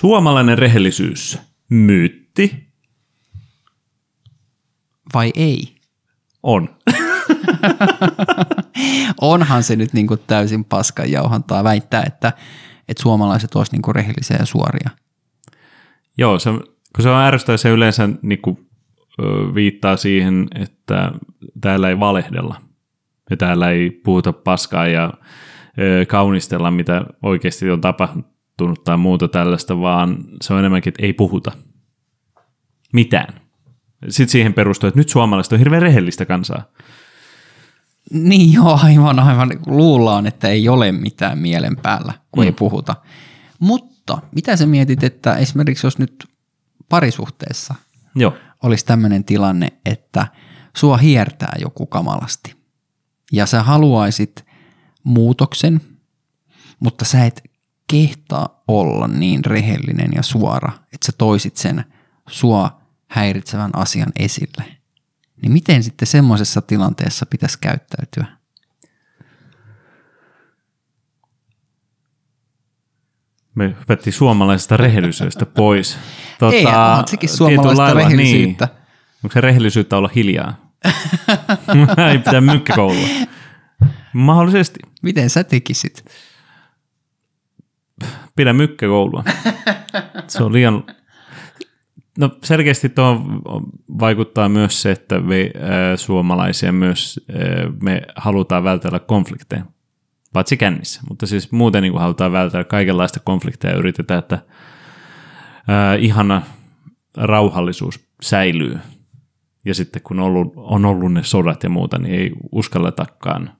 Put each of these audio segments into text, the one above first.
Suomalainen rehellisyys. Myytti? Vai ei? On. Onhan se nyt niin kuin täysin paskan jauhantaa väittää, että, että suomalaiset olisivat niin kuin rehellisiä ja suoria. Joo, se, kun se on ärsyttävää, se yleensä niin kuin, ö, viittaa siihen, että täällä ei valehdella. Ja täällä ei puhuta paskaa ja ö, kaunistella, mitä oikeasti on tapahtunut tai muuta tällaista, vaan se on enemmänkin, että ei puhuta mitään. Sitten siihen perustuu, että nyt suomalaiset on hirveän rehellistä kansaa. Niin joo, aivan, aivan. Luullaan, että ei ole mitään mielen päällä, kun mm. ei puhuta. Mutta mitä sä mietit, että esimerkiksi jos nyt parisuhteessa Joo. olisi tämmöinen tilanne, että sua hiertää joku kamalasti ja sä haluaisit muutoksen, mutta sä et kehtaa olla niin rehellinen ja suora, että sä toisit sen sua häiritsevän asian esille. Niin miten sitten semmoisessa tilanteessa pitäisi käyttäytyä? Me hypättiin suomalaisesta rehellisyydestä pois. Tota, Ei, onhan sekin suomalaista lailla, rehellisyyttä. Niin. Onko se rehellisyyttä olla hiljaa? Ei pitää mykkäkoulua. Mahdollisesti. Miten sä tekisit? Pidä mykkäkoulua. Se on liian... No selkeästi tuo vaikuttaa myös se, että me äh, suomalaisia myös äh, me halutaan vältellä konflikteja. Paitsi kännissä, mutta siis muuten niin kuin halutaan vältellä kaikenlaista konflikteja ja yritetään, että äh, ihana rauhallisuus säilyy. Ja sitten kun on ollut, on ollut ne sodat ja muuta, niin ei uskalletakaan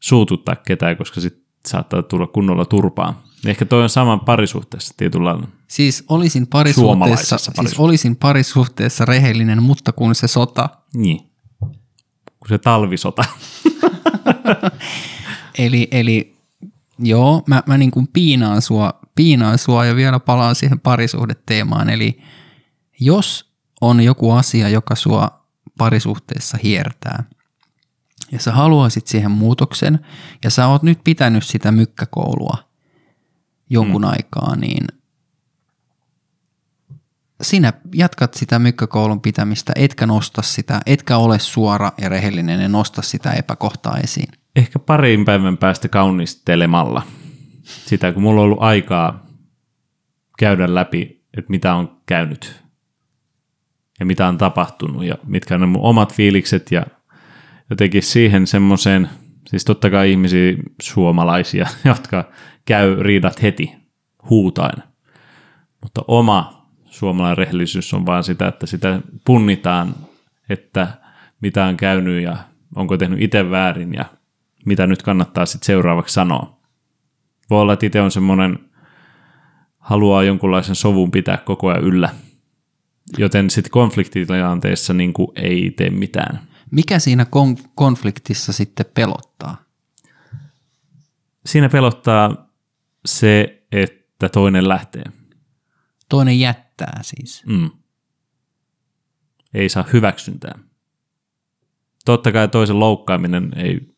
suututtaa ketään, koska sitten saattaa tulla kunnolla turpaa. Ehkä toi on saman parisuhteessa tietyllä lailla. Siis olisin parisuhteessa, siis parisuhteessa. olisin parisuhteessa rehellinen, mutta kun se sota, Niin. Kun se talvisota. eli, eli joo, mä, mä niin kuin piinaan sua, piinaan sua ja vielä palaan siihen parisuhdeteemaan, eli jos on joku asia, joka sua parisuhteessa hiertää, ja sä haluaisit siihen muutoksen, ja sä oot nyt pitänyt sitä mykkäkoulua jonkun mm. aikaa, niin sinä jatkat sitä mykkäkoulun pitämistä, etkä nosta sitä, etkä ole suora ja rehellinen ja nosta sitä epäkohtaa esiin. Ehkä parin päivän päästä kaunistelemalla sitä, kun mulla on ollut aikaa käydä läpi, että mitä on käynyt ja mitä on tapahtunut ja mitkä on ne mun omat fiilikset ja jotenkin siihen semmoiseen, siis totta kai ihmisiä suomalaisia, jotka käy riidat heti huutain, mutta oma suomalainen rehellisyys on vaan sitä, että sitä punnitaan, että mitä on käynyt ja onko tehnyt itse väärin ja mitä nyt kannattaa sitten seuraavaksi sanoa. Voi olla, että itse on semmoinen, haluaa jonkunlaisen sovun pitää koko ajan yllä, joten sitten konfliktitilanteessa niin ei tee mitään. Mikä siinä kon- konfliktissa sitten pelottaa? Siinä pelottaa se, että toinen lähtee. Toinen jättää siis. Mm. Ei saa hyväksyntää. Totta kai toisen loukkaaminen ei...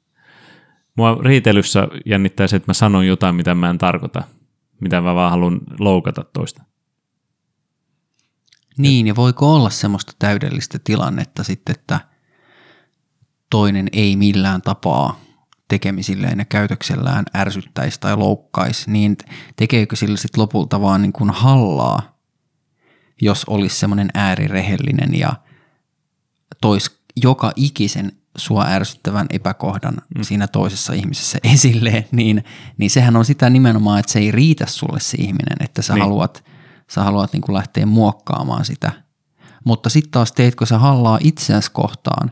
Mua riitelyssä jännittää se, että mä sanon jotain, mitä mä en tarkoita. Mitä mä vaan haluan loukata toista. Niin, ja voiko olla semmoista täydellistä tilannetta sitten, että toinen ei millään tapaa tekemisilleen ja käytöksellään ärsyttäisi tai loukkaisi, niin tekeekö sillä sitten lopulta vaan niin kuin hallaa, jos olisi semmoinen äärirehellinen ja tois joka ikisen sua ärsyttävän epäkohdan mm. siinä toisessa ihmisessä esille, niin, niin sehän on sitä nimenomaan, että se ei riitä sulle se ihminen, että sä Niin. haluat, sä haluat niin kuin lähteä muokkaamaan sitä. Mutta sitten taas teetkö sä hallaa itseäsi kohtaan,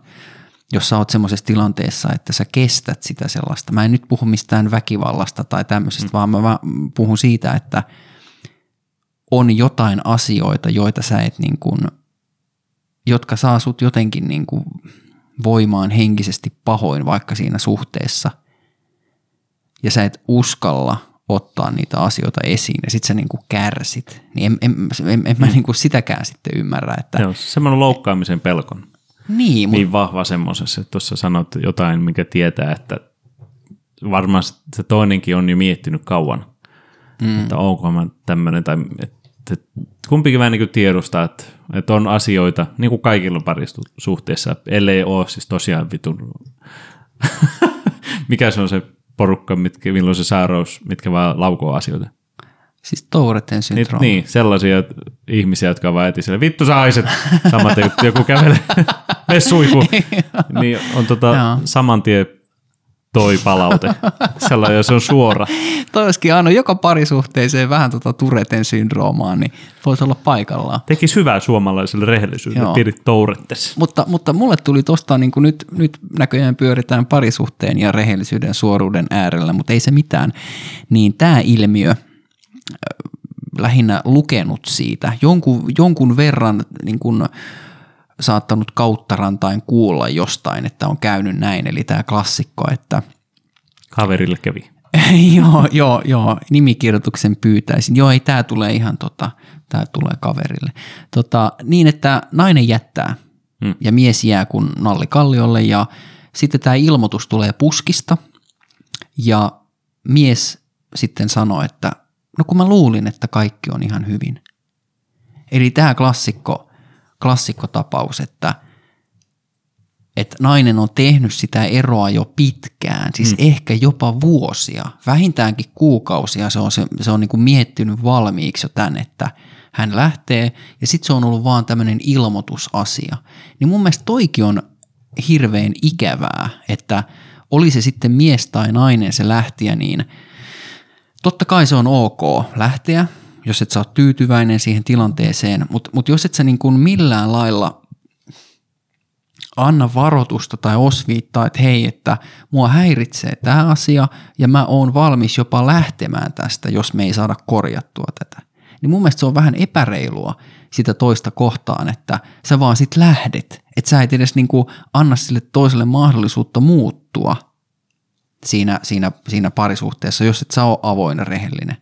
jos sä oot semmoisessa tilanteessa, että sä kestät sitä sellaista. Mä en nyt puhu mistään väkivallasta tai tämmöisestä, mm. vaan mä puhun siitä, että on jotain asioita, joita sä et niin kuin, jotka saa sut jotenkin niin kuin voimaan henkisesti pahoin vaikka siinä suhteessa. Ja sä et uskalla ottaa niitä asioita esiin ja sit sä niin kuin kärsit. Niin en, en, en, en mä niin kuin sitäkään sitten ymmärrä, että Joo, semmoinen loukkaamisen pelkon. Niin, Niin vahva semmoisessa, että tuossa sanot jotain, mikä tietää, että varmaan se toinenkin on jo miettinyt kauan, mm. että onko mä tämmöinen, tai että, kumpikin vähän niin tiedostaa, että, että on asioita, niin kuin kaikilla parisuhteessa, ellei ole siis tosiaan vitun, mikä se on se porukka, mitkä, milloin se sairaus, mitkä vaan laukoo asioita. Siis Touretten syndrooma. Niin, niin, sellaisia ihmisiä, jotka vaan eti sille, vittu sä aiset, samaten kun joku kävelee, me suiku, niin on tota, saman tien toi palaute. Sellainen, se on suora. Toi olisikin aina joka parisuhteeseen vähän tota Tureten syndroomaa, niin voisi olla paikallaan. Tekisi hyvää suomalaiselle rehellisyydelle, pidit Tourettes. Mutta, mutta mulle tuli tosta, niin kuin nyt, nyt näköjään pyöritään parisuhteen ja rehellisyyden suoruuden äärellä, mutta ei se mitään. Niin tämä ilmiö, lähinnä lukenut siitä, jonkun, jonkun verran niin kuin, saattanut kauttarantain kuulla jostain, että on käynyt näin, eli tämä klassikko, että Kaverille kävi. joo, joo, joo, nimikirjoituksen pyytäisin. Joo, ei tämä tulee ihan tota, tämä tulee kaverille. Tota, niin, että nainen jättää hmm. ja mies jää kun nalli kalliolle ja sitten tämä ilmoitus tulee puskista ja mies sitten sanoo, että no kun mä luulin, että kaikki on ihan hyvin. Eli tämä klassikko klassikkotapaus, että, että nainen on tehnyt sitä eroa jo pitkään, siis mm. ehkä jopa vuosia, vähintäänkin kuukausia se on, se, se on niin kuin miettinyt valmiiksi jo tämän, että hän lähtee ja sitten se on ollut vaan tämmöinen ilmoitusasia. Niin mun mielestä toikin on hirveän ikävää, että oli se sitten mies tai nainen se lähtiä, niin totta kai se on ok lähteä, jos et ole tyytyväinen siihen tilanteeseen, mutta mut jos et sä niin kuin millään lailla anna varoitusta tai osviittaa, että hei, että mua häiritsee tämä asia ja mä oon valmis jopa lähtemään tästä, jos me ei saada korjattua tätä. Niin mun mielestä se on vähän epäreilua sitä toista kohtaan, että sä vaan sit lähdet, että sä et edes niin kuin anna sille toiselle mahdollisuutta muuttua siinä, siinä, siinä parisuhteessa, jos et sä ole avoin ja rehellinen.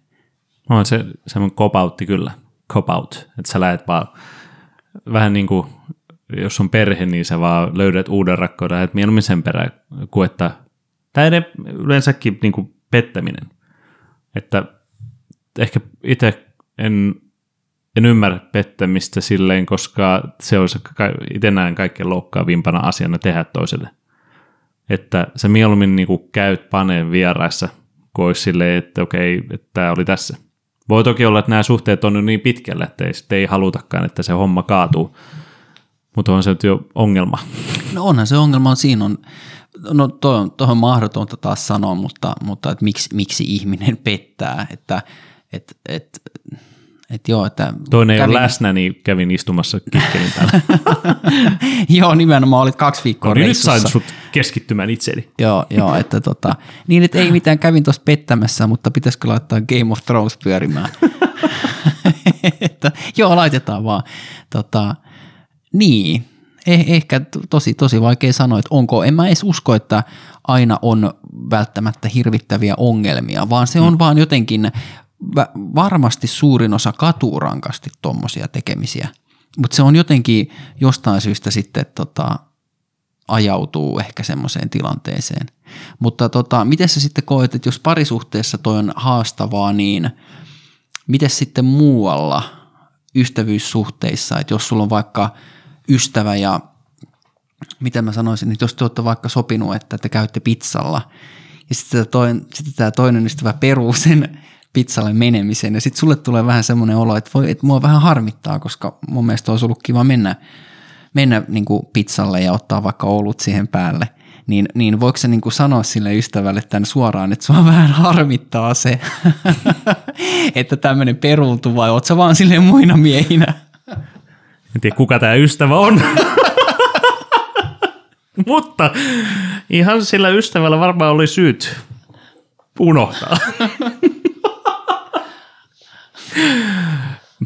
On se semmoinen cop-outti kyllä, cop-out, että sä lähet vaan vähän niin kuin, jos on perhe, niin sä vaan löydät uuden rakkauden, että mieluummin sen perään kuin että, tai yleensäkin niin kuin pettäminen. Että ehkä itse en, en ymmärrä pettämistä silleen, koska se olisi itse näen kaikkein loukkaavimpana asiana tehdä toiselle. Että sä mieluummin niin kuin käyt paneen vieraissa, kuin olisi silleen, että okei, että tämä oli tässä. Voi toki olla, että nämä suhteet on nyt niin pitkällä, että ei, ei halutakaan, että se homma kaatuu. Mutta on se nyt jo ongelma. No onhan se ongelma, siinä on, no tuohon on mahdotonta taas sanoa, mutta, mutta että miksi, miksi ihminen pettää, että et, et, et joo, että Toinen kävin... ei ole läsnä, niin kävin istumassa kikkelin täällä. joo, nimenomaan olit kaksi viikkoa no, niin nyt sain sut keskittymään itseni. joo, joo, että tota, niin että ei mitään, kävin tuossa pettämässä, mutta pitäisikö laittaa Game of Thrones pyörimään? että, joo, laitetaan vaan. Tota, niin, eh, ehkä tosi, tosi vaikea sanoa, että onko, en mä edes usko, että aina on välttämättä hirvittäviä ongelmia, vaan se on mm. vaan jotenkin varmasti suurin osa katuu rankasti tuommoisia tekemisiä, mutta se on jotenkin jostain syystä sitten tota, ajautuu ehkä semmoiseen tilanteeseen. Mutta tota, miten sä sitten koet, että jos parisuhteessa toi on haastavaa, niin miten sitten muualla ystävyyssuhteissa, että jos sulla on vaikka ystävä ja miten mä sanoisin, että jos te olette vaikka sopinut, että te käytte pizzalla ja sitten, toinen, sitten tämä toinen ystävä peruu sen pizzalle menemisen. Ja sitten sulle tulee vähän semmoinen olo, että, voi, että mua vähän harmittaa, koska mun mielestä olisi ollut kiva mennä, mennä niin kuin pizzalle ja ottaa vaikka olut siihen päälle. Niin, niin voiko se niin kuin sanoa sille ystävälle tämän suoraan, että sua vähän harmittaa se, että tämmöinen peruuntuu vai oot sä vaan silleen muina miehinä? En tiedä, kuka tämä ystävä on. Mutta ihan sillä ystävällä varmaan oli syyt unohtaa.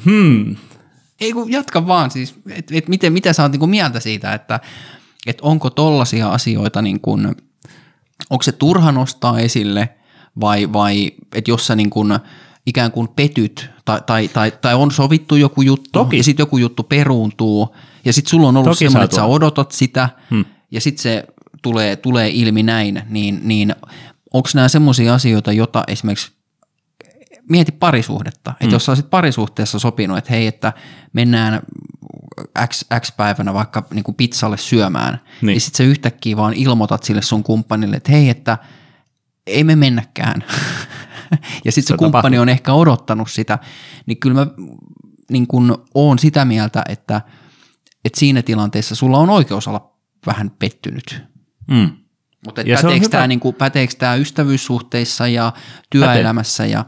Hmm. Ei kun jatka vaan siis, että et miten, mitä sä oot niin mieltä siitä, että et onko tollaisia asioita, niin kuin, onko se turha nostaa esille vai, vai että jos sä niin kuin, ikään kuin petyt tai, tai, tai, tai on sovittu joku juttu Toki. ja sitten joku juttu peruuntuu ja sitten sulla on ollut Toki semmoinen, että sä odotat sitä hmm. ja sitten se tulee, tulee ilmi näin, niin, niin onko nämä semmoisia asioita, joita esimerkiksi mieti parisuhdetta. Että mm. jos sä olisit parisuhteessa sopinut, että hei, että mennään X, X päivänä vaikka niin kuin pizzalle syömään, niin, ja sitten sä yhtäkkiä vaan ilmoitat sille sun kumppanille, että hei, että ei me mennäkään. ja sitten se, se kumppani tapahtuu. on ehkä odottanut sitä, niin kyllä mä niin kun oon sitä mieltä, että, että siinä tilanteessa sulla on oikeus olla vähän pettynyt. Mm. Mutta päteekö tämä, niin kuin, päteekö tämä ystävyyssuhteissa ja työelämässä? Ja...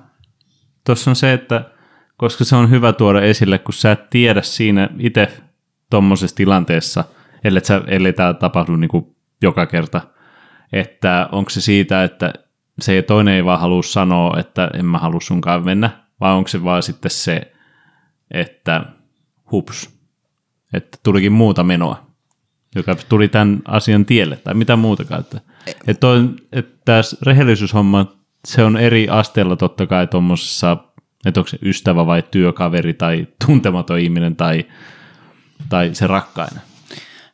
Tuossa on se, että koska se on hyvä tuoda esille, kun sä et tiedä siinä itse tuommoisessa tilanteessa, ellei, sä, ellei tämä tapahdu niin kuin joka kerta, että onko se siitä, että se toinen ei vaan halua sanoa, että en mä halua sunkaan mennä, vai onko se vaan sitten se, että hups, että tulikin muuta menoa, joka tuli tämän asian tielle, tai mitä muutakaan. Että, että, toi, että tämä rehellisyyshomma, se on eri asteella totta kai tuommoisessa, että onko se ystävä vai työkaveri tai tuntematon ihminen tai, tai se rakkainen.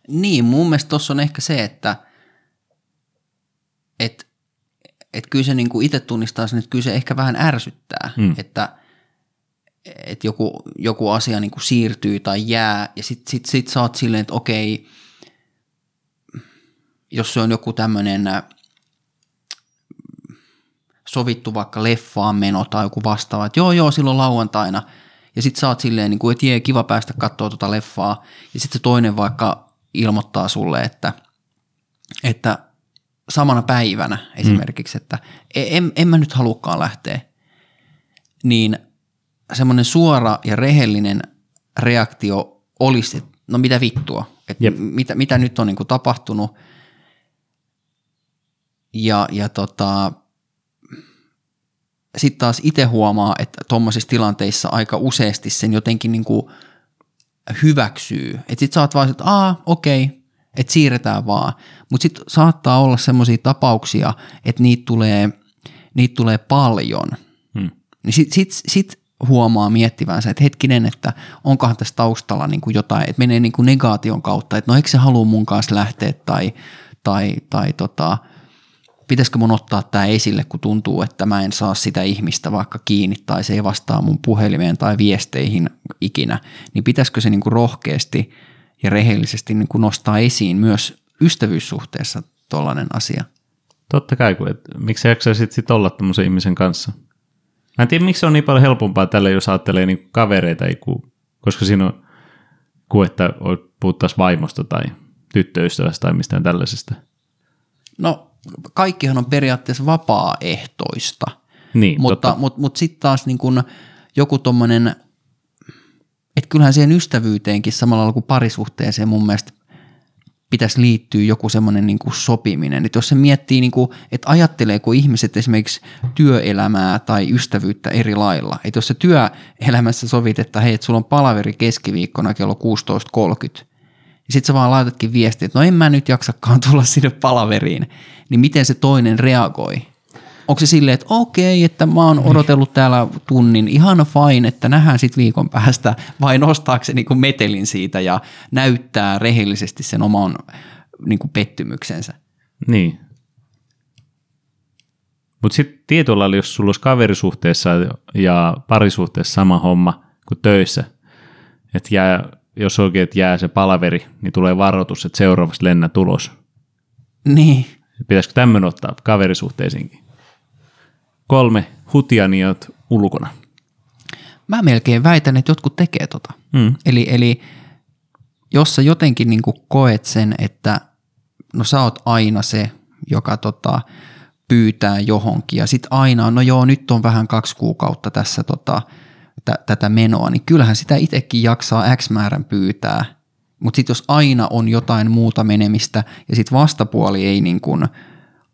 Niin, mun mielestä tuossa on ehkä se, että et, et kyllä se niin itse tunnistaa sen, että kyllä se ehkä vähän ärsyttää, mm. että – että joku, joku asia niin kuin siirtyy tai jää, ja sitten sit, sit sä oot silleen, että okei, jos se on joku tämmöinen sovittu vaikka leffaan meno tai joku vastaava, että joo joo, silloin lauantaina, ja sitten sä oot silleen, niin kuin, että jee, kiva päästä katsoa tuota leffaa, ja sitten se toinen vaikka ilmoittaa sulle, että, että samana päivänä esimerkiksi, mm. että en, en mä nyt halukkaan lähteä, niin semmoinen suora ja rehellinen reaktio olisi, että no mitä vittua, että mitä, mitä nyt on niin kuin tapahtunut. Ja, ja tota, sitten taas itse huomaa, että tuommoisissa tilanteissa aika useasti sen jotenkin niin kuin hyväksyy. Että sitten saat vaan, että aa, okei, että siirretään vaan. Mutta sitten saattaa olla semmoisia tapauksia, että niitä tulee, niitä tulee paljon. Hmm. Niin sitten sit, sit huomaa miettivänsä, että hetkinen, että onkohan tässä taustalla niin kuin jotain, että menee niin kuin negaation kautta, että no eikö se halua mun kanssa lähteä tai, tai, tai tota, pitäisikö mun ottaa tämä esille, kun tuntuu, että mä en saa sitä ihmistä vaikka kiinni tai se ei vastaa mun puhelimeen tai viesteihin ikinä, niin pitäisikö se niin kuin rohkeasti ja rehellisesti niin kuin nostaa esiin myös ystävyyssuhteessa tollainen asia? Totta kai, kun, et, miksi jaksaisit sit olla tämmöisen ihmisen kanssa? Mä en tiedä, miksi se on niin paljon helpompaa tälle, jos ajattelee niin kavereita, koska siinä on kuin että puhuttaisiin vaimosta tai tyttöystävästä tai mistään tällaisesta. No, kaikkihan on periaatteessa vapaaehtoista. Niin, mutta, mutta, mutta sitten taas niin kun joku tuommoinen, että kyllähän siihen ystävyyteenkin samalla lailla kuin parisuhteeseen mun mielestä pitäisi liittyä joku semmoinen niin kuin sopiminen. Että jos se miettii, niin kuin, että ajatteleeko ihmiset esimerkiksi työelämää tai ystävyyttä eri lailla. Että jos se työelämässä sovit, että hei, että sulla on palaveri keskiviikkona kello 16.30, niin sitten sä vaan laitatkin viestiä, että no en mä nyt jaksakaan tulla sinne palaveriin, niin miten se toinen reagoi? onko se silleen, että okei, että mä oon odotellut täällä tunnin, ihan fine, että nähdään sitten viikon päästä, vai nostaako se niinku metelin siitä ja näyttää rehellisesti sen oman niinku pettymyksensä? Niin. Mutta sitten tietyllä lailla, jos sulla olisi kaverisuhteessa ja parisuhteessa sama homma kuin töissä, että jää, jos oikein jää se palaveri, niin tulee varoitus, että seuraavasti lennä tulos. Niin. Pitäisikö tämmöinen ottaa kaverisuhteisiinkin? kolme hutianiot ulkona. Mä melkein väitän, että jotkut tekee tota. Mm. Eli, eli jos sä jotenkin niin koet sen, että no sä oot aina se, joka tota, pyytää johonkin ja sitten aina, no joo, nyt on vähän kaksi kuukautta tässä tota, t- tätä menoa, niin kyllähän sitä itsekin jaksaa X määrän pyytää. Mutta sitten jos aina on jotain muuta menemistä ja sitten vastapuoli ei niin kuin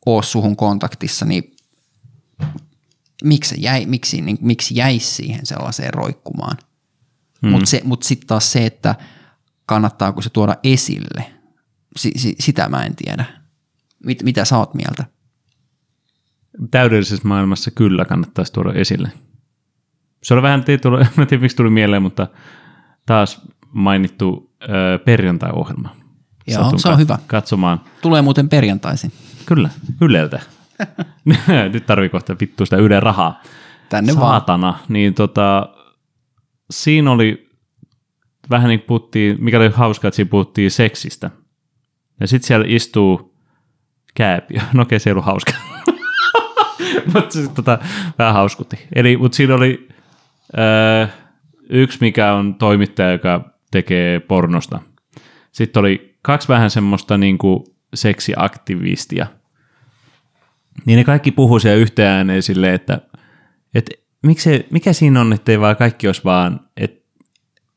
ole suhun kontaktissa, niin miksi, jäi, miksi, niin, miksi jäisi siihen sellaiseen roikkumaan. Hmm. Mutta mut sitten taas se, että kannattaako se tuoda esille, si, si, sitä mä en tiedä. Mit, mitä sä oot mieltä? Täydellisessä maailmassa kyllä kannattaisi tuoda esille. Se on vähän, tietyllä, en tiedä miksi tuli mieleen, mutta taas mainittu ö, perjantai-ohjelma. Joo, Satun se on hyvä. Katsomaan. Tulee muuten perjantaisin. Kyllä, Yleltä. Nyt tarvii kohta vittu sitä Ylen rahaa. Tänne vaan. saatana, niin tota, siinä oli vähän niin kuin puhuttiin, mikä oli hauskaa, että siinä puhuttiin seksistä. Ja sitten siellä istuu kääpiö. No okei, se ei ollut hauska. mutta siis tota, vähän hauskutti. Eli, mutta siinä oli öö, yksi, mikä on toimittaja, joka tekee pornosta. Sitten oli kaksi vähän semmoista niin kuin seksiaktivistia. Niin ne kaikki puhuu siellä yhteen ääneen silleen, että, että miksi, mikä siinä on, että ei vaan kaikki olisi vaan, että,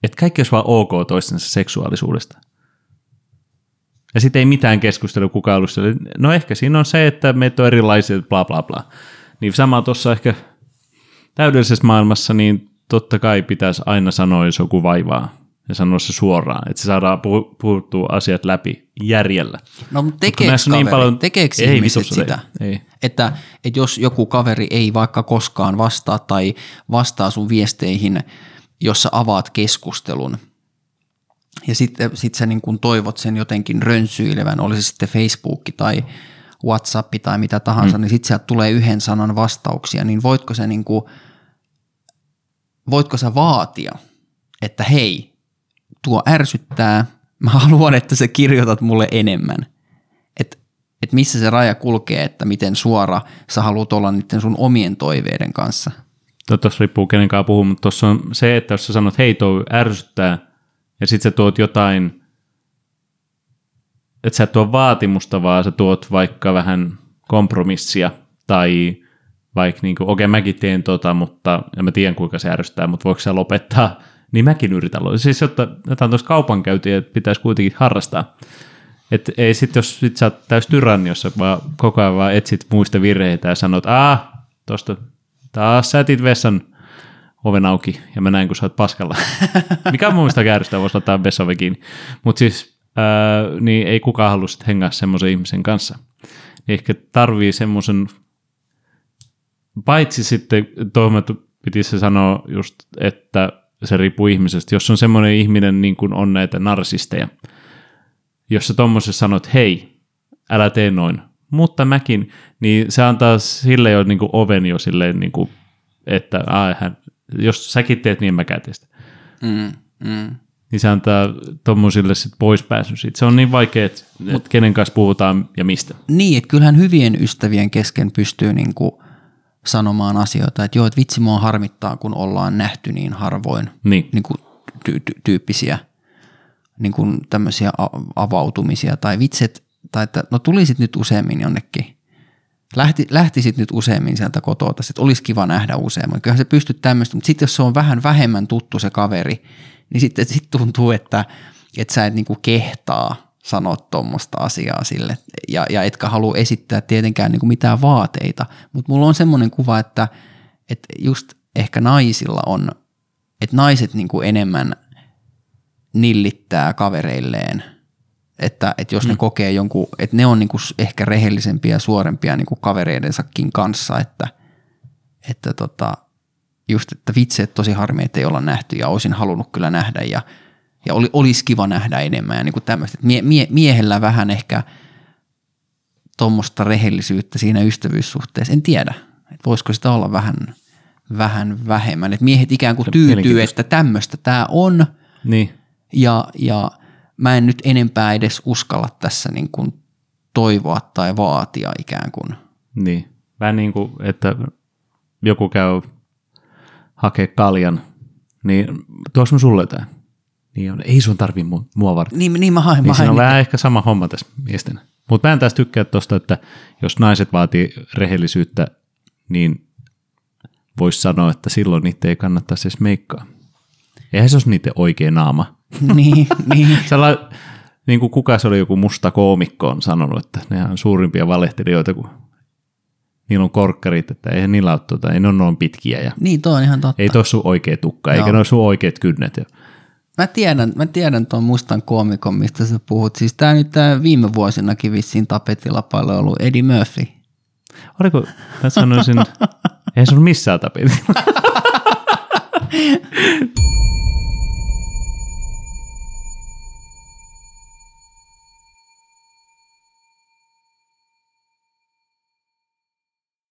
että kaikki olisi vaan ok toistensa seksuaalisuudesta. Ja sitten ei mitään keskustelua kukaan ollut. No ehkä siinä on se, että meitä on erilaisia, bla bla bla. Niin sama tuossa ehkä täydellisessä maailmassa, niin totta kai pitäisi aina sanoa, jos joku vaivaa. Ja sanoa se suoraan, että se saadaan puh- puhuttua asiat läpi järjellä. No, mutta tekeekö on kaveri, niin paljon- tekeekö Ei, ihmiset sitä? ei. Ei. Että, että jos joku kaveri ei vaikka koskaan vastaa tai vastaa sun viesteihin, jossa avaat keskustelun, ja sitten sit sä niin kun toivot sen jotenkin rönsyilevän, oli se sitten Facebook tai WhatsApp tai mitä tahansa, mm. niin sitten sieltä tulee yhden sanan vastauksia, niin voitko sä, niin kuin, voitko sä vaatia, että hei, tuo ärsyttää, mä haluan, että sä kirjoitat mulle enemmän. Että et missä se raja kulkee, että miten suora sä haluat olla niiden sun omien toiveiden kanssa. Tuossa riippuu kenen kanssa puhuu, mutta tuossa on se, että jos sä sanot, hei toi ärsyttää, ja sitten sä tuot jotain, että sä et tuo vaatimusta, vaan sä tuot vaikka vähän kompromissia, tai vaikka niin okei okay, mäkin teen tota, mutta ja mä tiedän kuinka se ärsyttää, mutta voiko sä lopettaa, niin mäkin yritän lopettaa. Siis jotta jotain tuosta kaupankäyntiä pitäisi kuitenkin harrastaa. Et ei sit, jos sit sä oot täys tyranni, jos sä vaan koko ajan vaan etsit muista virheitä ja sanot, ah, tosta taas sä etit vessan oven auki ja mä näin, kun sä oot paskalla. Mikä on mun mielestä kärrystä, voisi laittaa kiinni. Mutta siis, ää, niin ei kukaan halua sit hengaa semmoisen ihmisen kanssa. Niin ehkä tarvii semmoisen, paitsi sitten tuohon piti se sanoa just, että se riippuu ihmisestä. Jos on semmoinen ihminen, niin kuin on näitä narsisteja, jos sä tuommoisessa sanot, hei, älä tee noin, mutta mäkin, niin se antaa sille jo niin kuin oven jo silleen, niin kuin, että hän, jos säkin teet, niin mäkään tee sitä. Mm, mm. Niin se antaa tuommoisille sit poispääsyn siitä. Se on niin vaikea, että, että kenen kanssa puhutaan ja mistä. Niin, että kyllähän hyvien ystävien kesken pystyy niin kuin sanomaan asioita, että joo, että vitsi mua harmittaa, kun ollaan nähty niin harvoin Niin, niin kuin ty- ty- tyyppisiä niin kuin tämmöisiä avautumisia. Tai vitset, tai että no tulisit nyt useammin jonnekin, Lähti, lähtisit nyt useammin sieltä kotoa, että olisi kiva nähdä useammin. Kyllähän se pystyt tämmöistä, mutta sitten jos se on vähän vähemmän tuttu se kaveri, niin sitten sit tuntuu, että, että sä et niinku kehtaa sanoa tuommoista asiaa sille, ja, ja etkä halua esittää tietenkään niinku mitään vaateita, mutta mulla on semmoinen kuva, että, että just ehkä naisilla on, että naiset niinku enemmän nillittää kavereilleen, että, että jos mm. ne kokee jonkun, että ne on niinku ehkä rehellisempiä ja suorempia niinku kavereidensakin kanssa, että, että tota, just, että vitsi, että tosi harmi, että ei olla nähty ja olisin halunnut kyllä nähdä. Ja, ja oli, olisi kiva nähdä enemmän ja niinku tämmöistä. Mie, mie, miehellä vähän ehkä tuommoista rehellisyyttä siinä ystävyyssuhteessa, en tiedä, että voisiko sitä olla vähän, vähän vähemmän, että miehet ikään kuin tyytyy, että tämmöistä tämä on niin. ja, ja mä en nyt enempää edes uskalla tässä niin kuin toivoa tai vaatia ikään kuin. Niin. Vähän niin kuin, että joku käy hakee kaljan, niin tuossa mä sulle jotain. Niin on, ei sun tarvii mua, mua varten. Niin, niin mä haen, Niin mä haen on vähän ehkä sama homma tässä miesten. Mutta mä en taas tykkää tuosta, että jos naiset vaatii rehellisyyttä, niin voisi sanoa, että silloin niitä ei kannattaisi edes meikkaa. Eihän se olisi niiden oikea naama. niin, niin. Sellainen, niin kuin kuka se oli joku musta koomikko on sanonut, että ne on suurimpia valehtelijoita, kun niillä on korkkarit, että eihän niillä ole, tuota, ei ne ole noin pitkiä ja niin, toi on ihan totta. ei toi sun oikea tukka, eikä Joo. ne ole sun oikeat kynnet. Ja, Mä tiedän, mä tiedän tuon mustan koomikon, mistä sä puhut. Siis tää nyt tää viime vuosinakin vissiin tapetilla paljon ollut Eddie Murphy. oliko, mä sanoisin, ei se ole missään tapetilla.